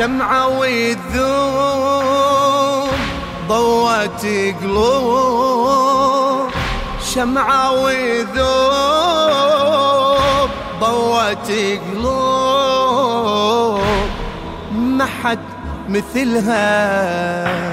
الشمعة والذوب ضوت قلوب. شمعة ويذوب ضوت قلوب. ما حد مثلها.